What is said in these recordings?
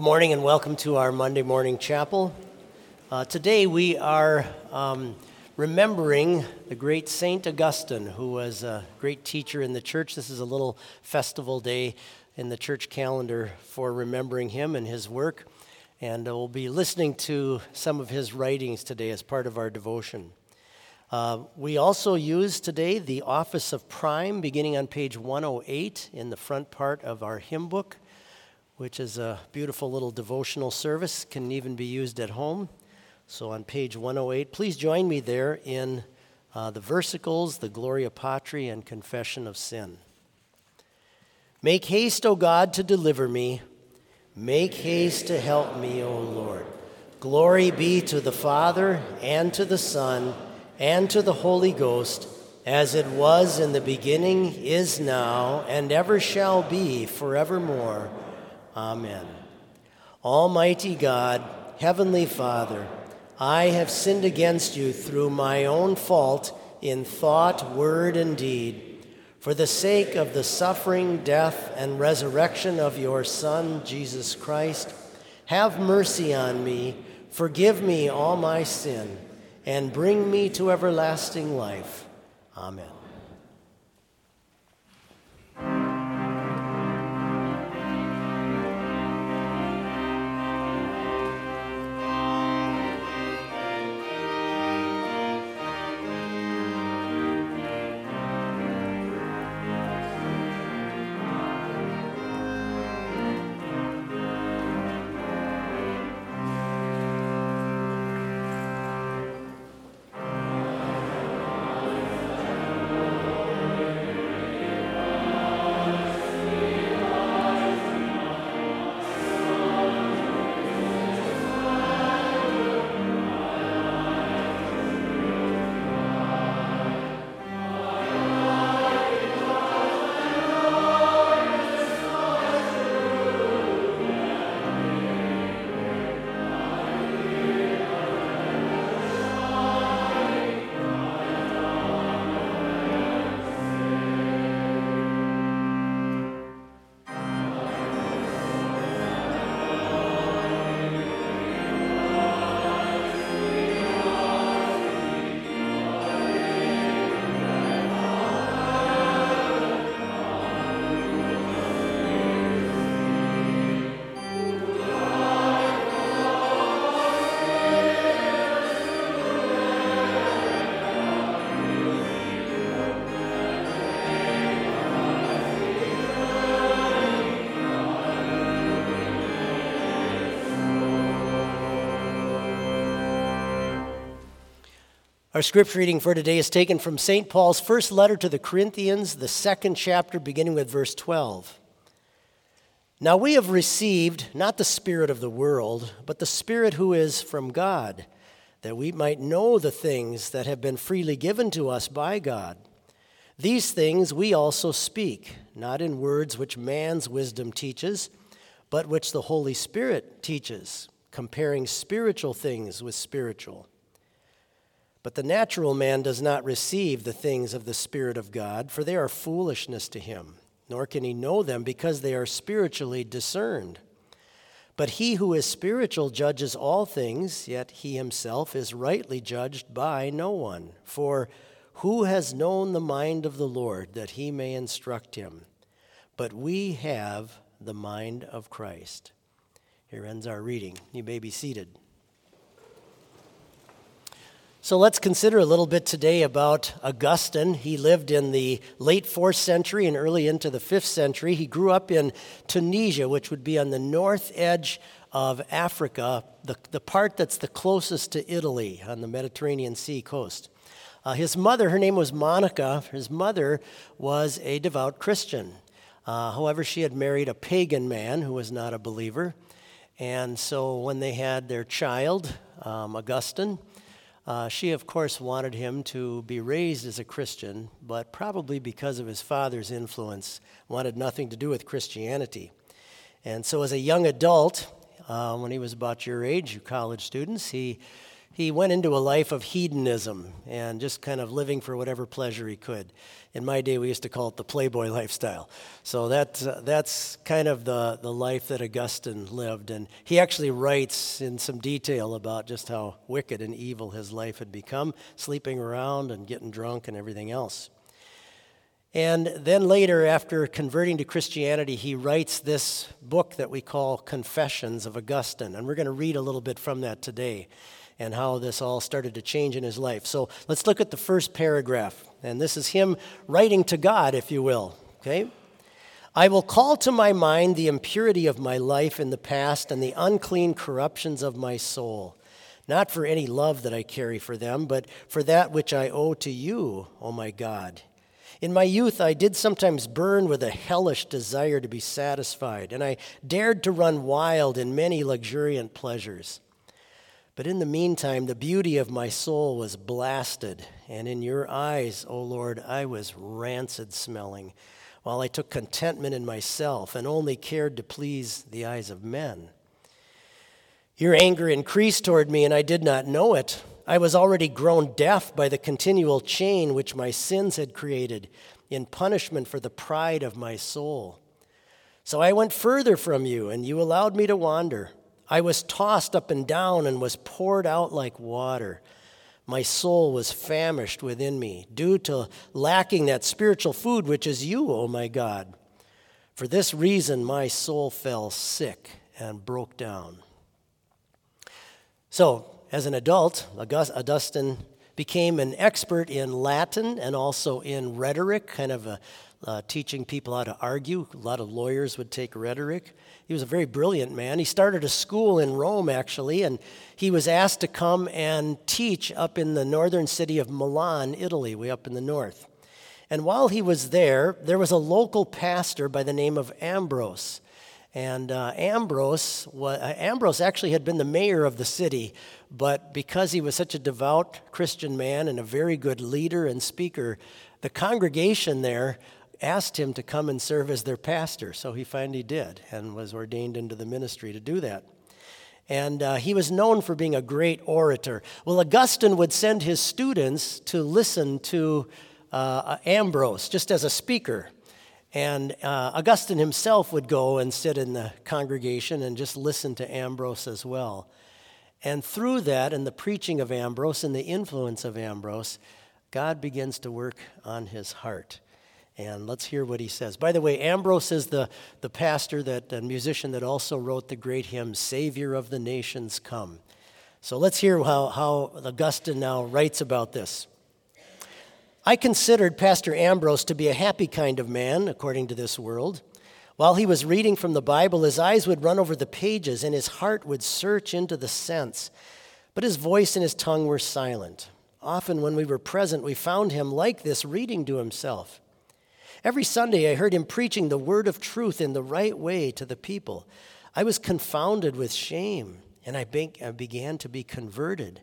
Good morning and welcome to our Monday morning chapel. Uh, today we are um, remembering the great Saint Augustine, who was a great teacher in the church. This is a little festival day in the church calendar for remembering him and his work. And uh, we'll be listening to some of his writings today as part of our devotion. Uh, we also use today the Office of Prime, beginning on page 108 in the front part of our hymn book, which is a beautiful little devotional service, can even be used at home. So on page 108, please join me there in uh, the versicles, the Gloria Patri, and Confession of Sin. Make haste, O God, to deliver me. Make haste to help me, O Lord. Glory be to the Father, and to the Son, and to the Holy Ghost, as it was in the beginning, is now, and ever shall be, forevermore. Amen. Almighty God, Heavenly Father, I have sinned against you through my own fault in thought, word, and deed. For the sake of the suffering, death, and resurrection of your Son, Jesus Christ, have mercy on me, forgive me all my sin and bring me to everlasting life. Amen. Our scripture reading for today is taken from St. Paul's first letter to the Corinthians, the second chapter, beginning with verse 12. Now we have received not the Spirit of the world, but the Spirit who is from God, that we might know the things that have been freely given to us by God. These things we also speak, not in words which man's wisdom teaches, but which the Holy Spirit teaches, comparing spiritual things with spiritual. But the natural man does not receive the things of the Spirit of God, for they are foolishness to him, nor can he know them because they are spiritually discerned. But he who is spiritual judges all things, yet he himself is rightly judged by no one. For who has known the mind of the Lord that he may instruct him? But we have the mind of Christ. Here ends our reading. You may be seated. So let's consider a little bit today about Augustine. He lived in the late fourth century and early into the fifth century. He grew up in Tunisia, which would be on the north edge of Africa, the, the part that's the closest to Italy on the Mediterranean Sea coast. Uh, his mother, her name was Monica, his mother was a devout Christian. Uh, however, she had married a pagan man who was not a believer. And so when they had their child, um, Augustine, uh, she, of course, wanted him to be raised as a Christian, but probably because of his father's influence, wanted nothing to do with Christianity. And so, as a young adult, uh, when he was about your age, you college students, he, he went into a life of hedonism and just kind of living for whatever pleasure he could. In my day, we used to call it the playboy lifestyle. So that's, uh, that's kind of the, the life that Augustine lived. And he actually writes in some detail about just how wicked and evil his life had become, sleeping around and getting drunk and everything else. And then later, after converting to Christianity, he writes this book that we call Confessions of Augustine. And we're going to read a little bit from that today and how this all started to change in his life. So let's look at the first paragraph. And this is him writing to God, if you will. Okay? I will call to my mind the impurity of my life in the past and the unclean corruptions of my soul, not for any love that I carry for them, but for that which I owe to you, O my God. In my youth, I did sometimes burn with a hellish desire to be satisfied, and I dared to run wild in many luxuriant pleasures. But in the meantime, the beauty of my soul was blasted, and in your eyes, O Lord, I was rancid smelling, while I took contentment in myself and only cared to please the eyes of men. Your anger increased toward me, and I did not know it. I was already grown deaf by the continual chain which my sins had created in punishment for the pride of my soul. So I went further from you, and you allowed me to wander. I was tossed up and down and was poured out like water. My soul was famished within me due to lacking that spiritual food which is you, O my God. For this reason, my soul fell sick and broke down. So, as an adult, Augustine became an expert in Latin and also in rhetoric, kind of a, uh, teaching people how to argue. A lot of lawyers would take rhetoric. He was a very brilliant man. He started a school in Rome, actually, and he was asked to come and teach up in the northern city of Milan, Italy, way up in the north. And while he was there, there was a local pastor by the name of Ambrose. And uh, Ambrose, uh, Ambrose actually had been the mayor of the city, but because he was such a devout Christian man and a very good leader and speaker, the congregation there asked him to come and serve as their pastor. So he finally did and was ordained into the ministry to do that. And uh, he was known for being a great orator. Well, Augustine would send his students to listen to uh, Ambrose just as a speaker. And uh, Augustine himself would go and sit in the congregation and just listen to Ambrose as well. And through that, and the preaching of Ambrose and the influence of Ambrose, God begins to work on his heart. And let's hear what he says. By the way, Ambrose is the, the pastor that and musician that also wrote the great hymn, Savior of the Nations Come. So let's hear how, how Augustine now writes about this. I considered Pastor Ambrose to be a happy kind of man, according to this world. While he was reading from the Bible, his eyes would run over the pages and his heart would search into the sense. But his voice and his tongue were silent. Often, when we were present, we found him like this, reading to himself. Every Sunday, I heard him preaching the word of truth in the right way to the people. I was confounded with shame, and I, began to be converted.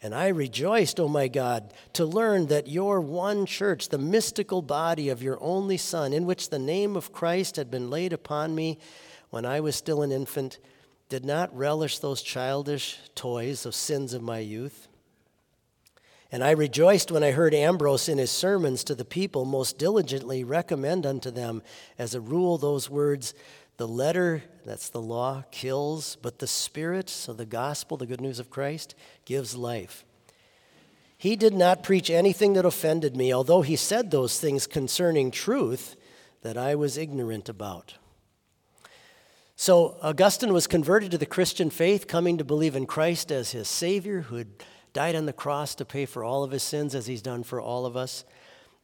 And I rejoiced, O oh my God, to learn that your one church, the mystical body of your only Son, in which the name of Christ had been laid upon me when I was still an infant, did not relish those childish toys of sins of my youth and I rejoiced when I heard Ambrose in his sermons to the people most diligently recommend unto them as a rule those words the letter, that's the law, kills, but the spirit, so the gospel, the good news of Christ, gives life. He did not preach anything that offended me, although he said those things concerning truth that I was ignorant about. So Augustine was converted to the Christian faith, coming to believe in Christ as his Savior who had died on the cross to pay for all of his sins as he's done for all of us.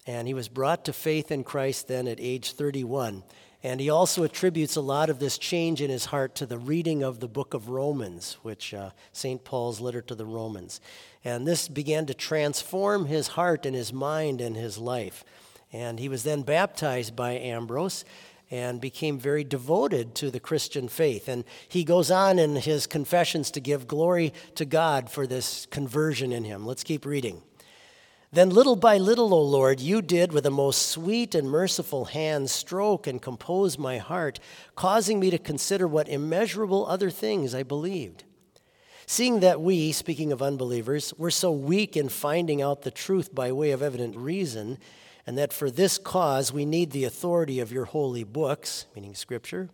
And he was brought to faith in Christ then at age 31. And he also attributes a lot of this change in his heart to the reading of the book of Romans, which uh, St. Paul's letter to the Romans. And this began to transform his heart and his mind and his life. And he was then baptized by Ambrose and became very devoted to the Christian faith. And he goes on in his confessions to give glory to God for this conversion in him. Let's keep reading. Then, little by little, O Lord, you did with a most sweet and merciful hand stroke and compose my heart, causing me to consider what immeasurable other things I believed. Seeing that we, speaking of unbelievers, were so weak in finding out the truth by way of evident reason, and that for this cause we need the authority of your holy books, meaning Scripture,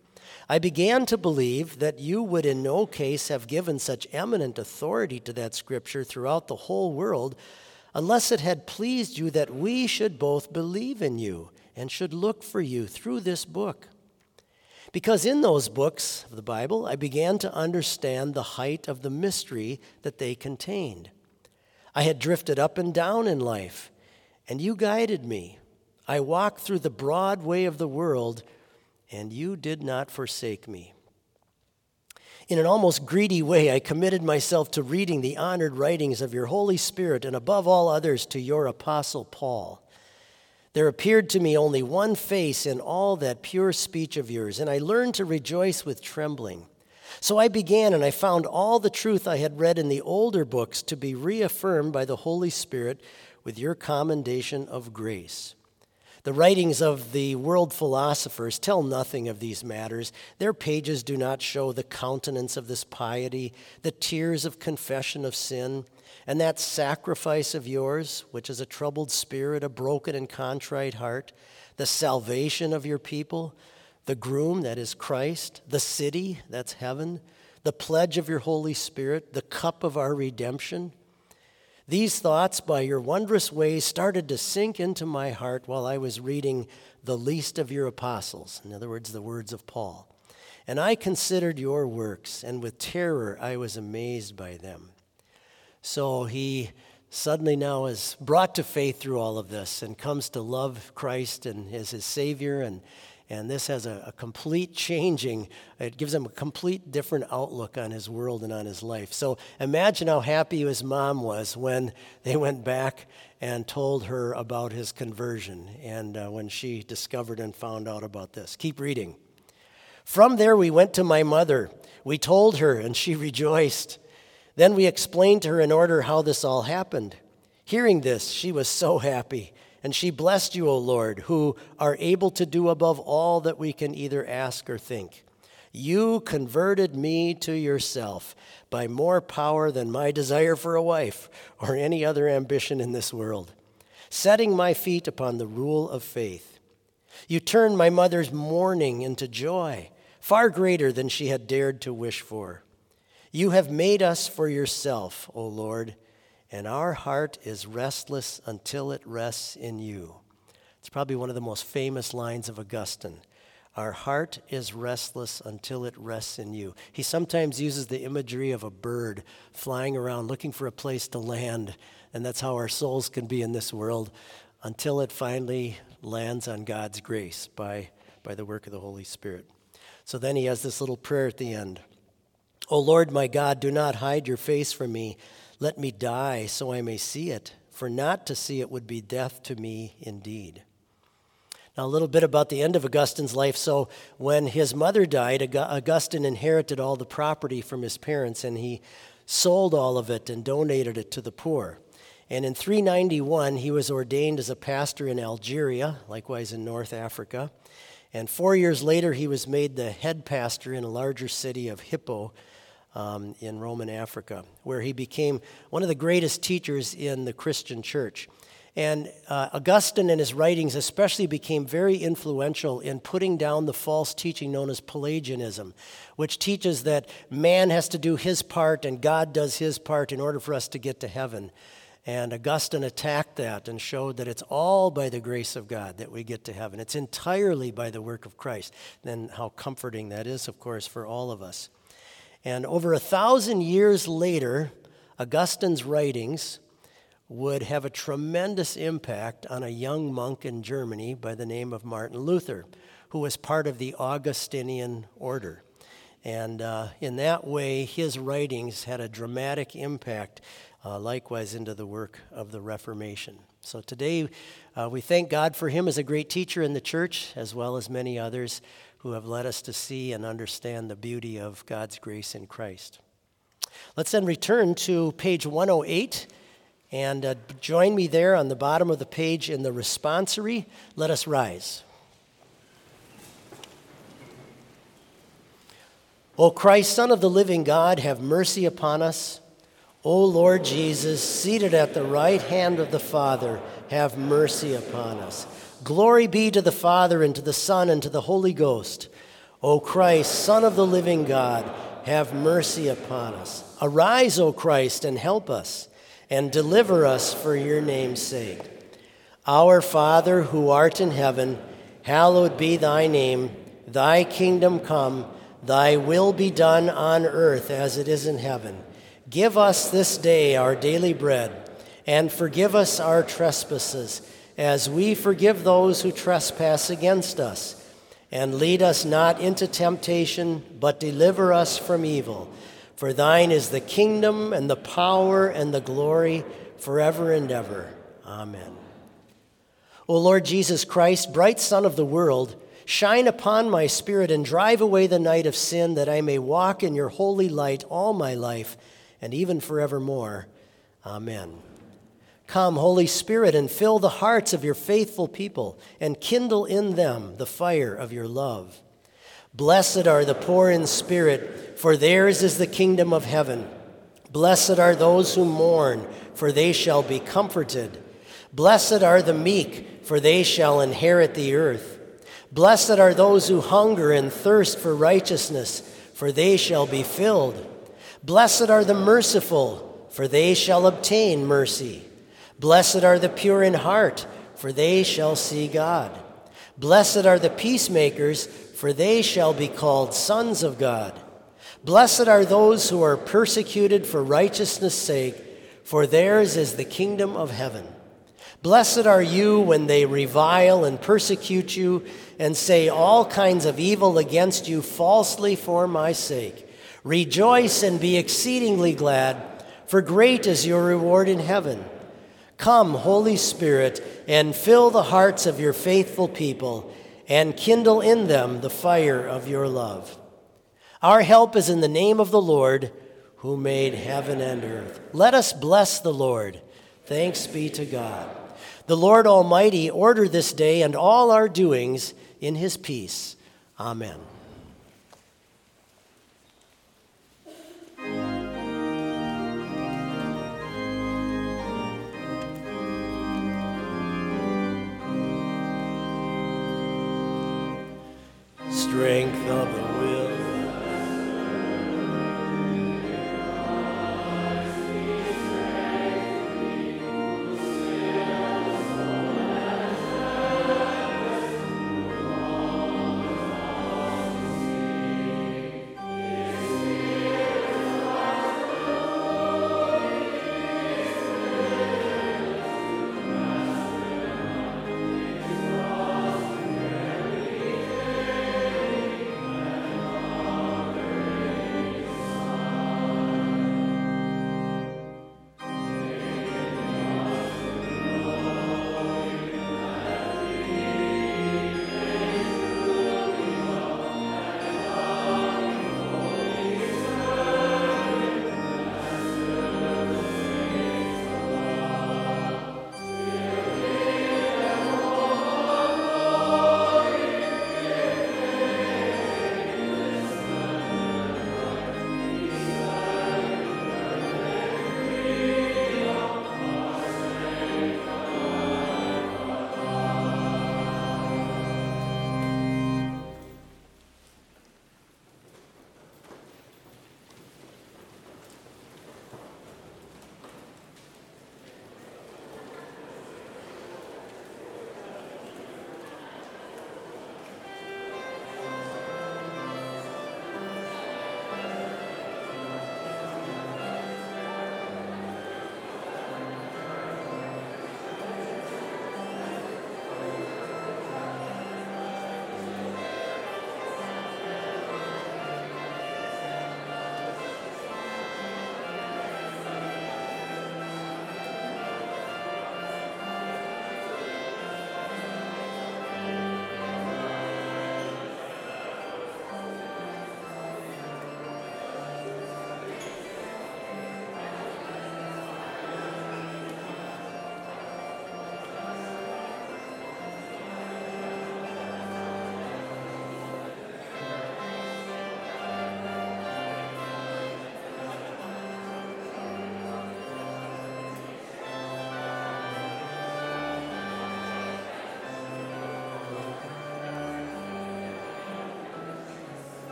I began to believe that you would in no case have given such eminent authority to that Scripture throughout the whole world unless it had pleased you that we should both believe in you and should look for you through this book. Because in those books of the Bible, I began to understand the height of the mystery that they contained. I had drifted up and down in life, and you guided me. I walked through the broad way of the world, and you did not forsake me. In an almost greedy way, I committed myself to reading the honored writings of your Holy Spirit, and above all others, to your Apostle Paul. There appeared to me only one face in all that pure speech of yours, and I learned to rejoice with trembling. So I began, and I found all the truth I had read in the older books to be reaffirmed by the Holy Spirit with your commendation of grace. The writings of the world philosophers tell nothing of these matters. Their pages do not show the countenance of this piety, the tears of confession of sin and that sacrifice of yours, which is a troubled spirit, a broken and contrite heart, the salvation of your people, the groom, that is Christ, the city, that's heaven, the pledge of your Holy Spirit, the cup of our redemption. These thoughts, by your wondrous ways, started to sink into my heart while I was reading the least of your apostles, in other words, the words of Paul. And I considered your works, and with terror I was amazed by them. So he suddenly now is brought to faith through all of this and comes to love Christ and as his Savior. And, and this has a, a, complete changing, it gives him a complete different outlook on his world and on his life. So imagine how happy his mom was when they went back and told her about his conversion and uh, when she discovered and found out about this. Keep reading. From there, we went to my mother. We told her, and she rejoiced. Then we explained to her in order how this all happened. Hearing this, she was so happy, and she blessed you, O Lord, who are able to do above all that we can either ask or think. You converted me to yourself by more power than my desire for a wife or any other ambition in this world, setting my feet upon the rule of faith. You turned my mother's mourning into joy, far greater than she had dared to wish for. You have made us for yourself, O Lord, and our heart is restless until it rests in you. It's probably one of the most famous lines of Augustine. Our heart is restless until it rests in you. He sometimes uses the imagery of a bird flying around looking for a place to land, and that's how our souls can be in this world until it finally lands on God's grace by, by the work of the Holy Spirit. So then he has this little prayer at the end. O Lord my God, do not hide your face from me. Let me die so I may see it, for not to see it would be death to me indeed. Now, a little bit about the end of Augustine's life. So, when his mother died, Augustine inherited all the property from his parents and he sold all of it and donated it to the poor. And in 391, he was ordained as a pastor in Algeria, likewise in North Africa. And four years later, he was made the head pastor in a larger city of Hippo um, in Roman Africa, where he became one of the greatest teachers in the Christian church. And uh, Augustine and his writings especially became very influential in putting down the false teaching known as Pelagianism, which teaches that man has to do his part and God does his part in order for us to get to heaven. And Augustine attacked that and showed that it's all by the grace of God that we get to heaven. It's entirely by the work of Christ. Then, how comforting that is, of course, for all of us. And over a thousand years later, Augustine's writings would have a tremendous impact on a young monk in Germany by the name of Martin Luther, who was part of the Augustinian order. And uh, in that way, his writings had a dramatic impact, uh, likewise, into the work of the Reformation. So today, uh, we thank God for him as a great teacher in the church, as well as many others who have led us to see and understand the beauty of God's grace in Christ. Let's then return to page 108 and uh, join me there on the bottom of the page in the responsory. Let us rise. O Christ, Son of the living God, have mercy upon us. O Lord Jesus, seated at the right hand of the Father, have mercy upon us. Glory be to the Father, and to the Son, and to the Holy Ghost. O Christ, Son of the living God, have mercy upon us. Arise, O Christ, and help us, and deliver us for your name's sake. Our Father, who art in heaven, hallowed be thy name. Thy kingdom come, thy will be done on earth as it is in heaven. Give us this day our daily bread, and forgive us our trespasses, as we forgive those who trespass against us. And lead us not into temptation, but deliver us from evil. For thine is the kingdom, and the power, and the glory, forever and ever. Amen. O Lord Jesus Christ, bright Sun of the world, shine upon my spirit and drive away the night of sin, that I may walk in your holy light all my life and even forevermore. Amen. Come, Holy Spirit, and fill the hearts of your faithful people, and kindle in them the fire of your love. Blessed are the poor in spirit, for theirs is the kingdom of heaven. Blessed are those who mourn, for they shall be comforted. Blessed are the meek, for they shall inherit the earth. Blessed are those who hunger and thirst for righteousness, for they shall be filled. Blessed are the merciful, for they shall obtain mercy. Blessed are the pure in heart, for they shall see God. Blessed are the peacemakers, for they shall be called sons of God. Blessed are those who are persecuted for righteousness' sake, for theirs is the kingdom of heaven. Blessed are you when they revile and persecute you and say all kinds of evil against you falsely for my sake. Rejoice and be exceedingly glad, for great is your reward in heaven. Come, Holy Spirit, and fill the hearts of your faithful people, and kindle in them the fire of your love. Our help is in the name of the Lord, who made heaven and earth. Let us bless the Lord. Thanks be to God. The Lord Almighty order this day and all our doings in his peace. Amen. Strength of the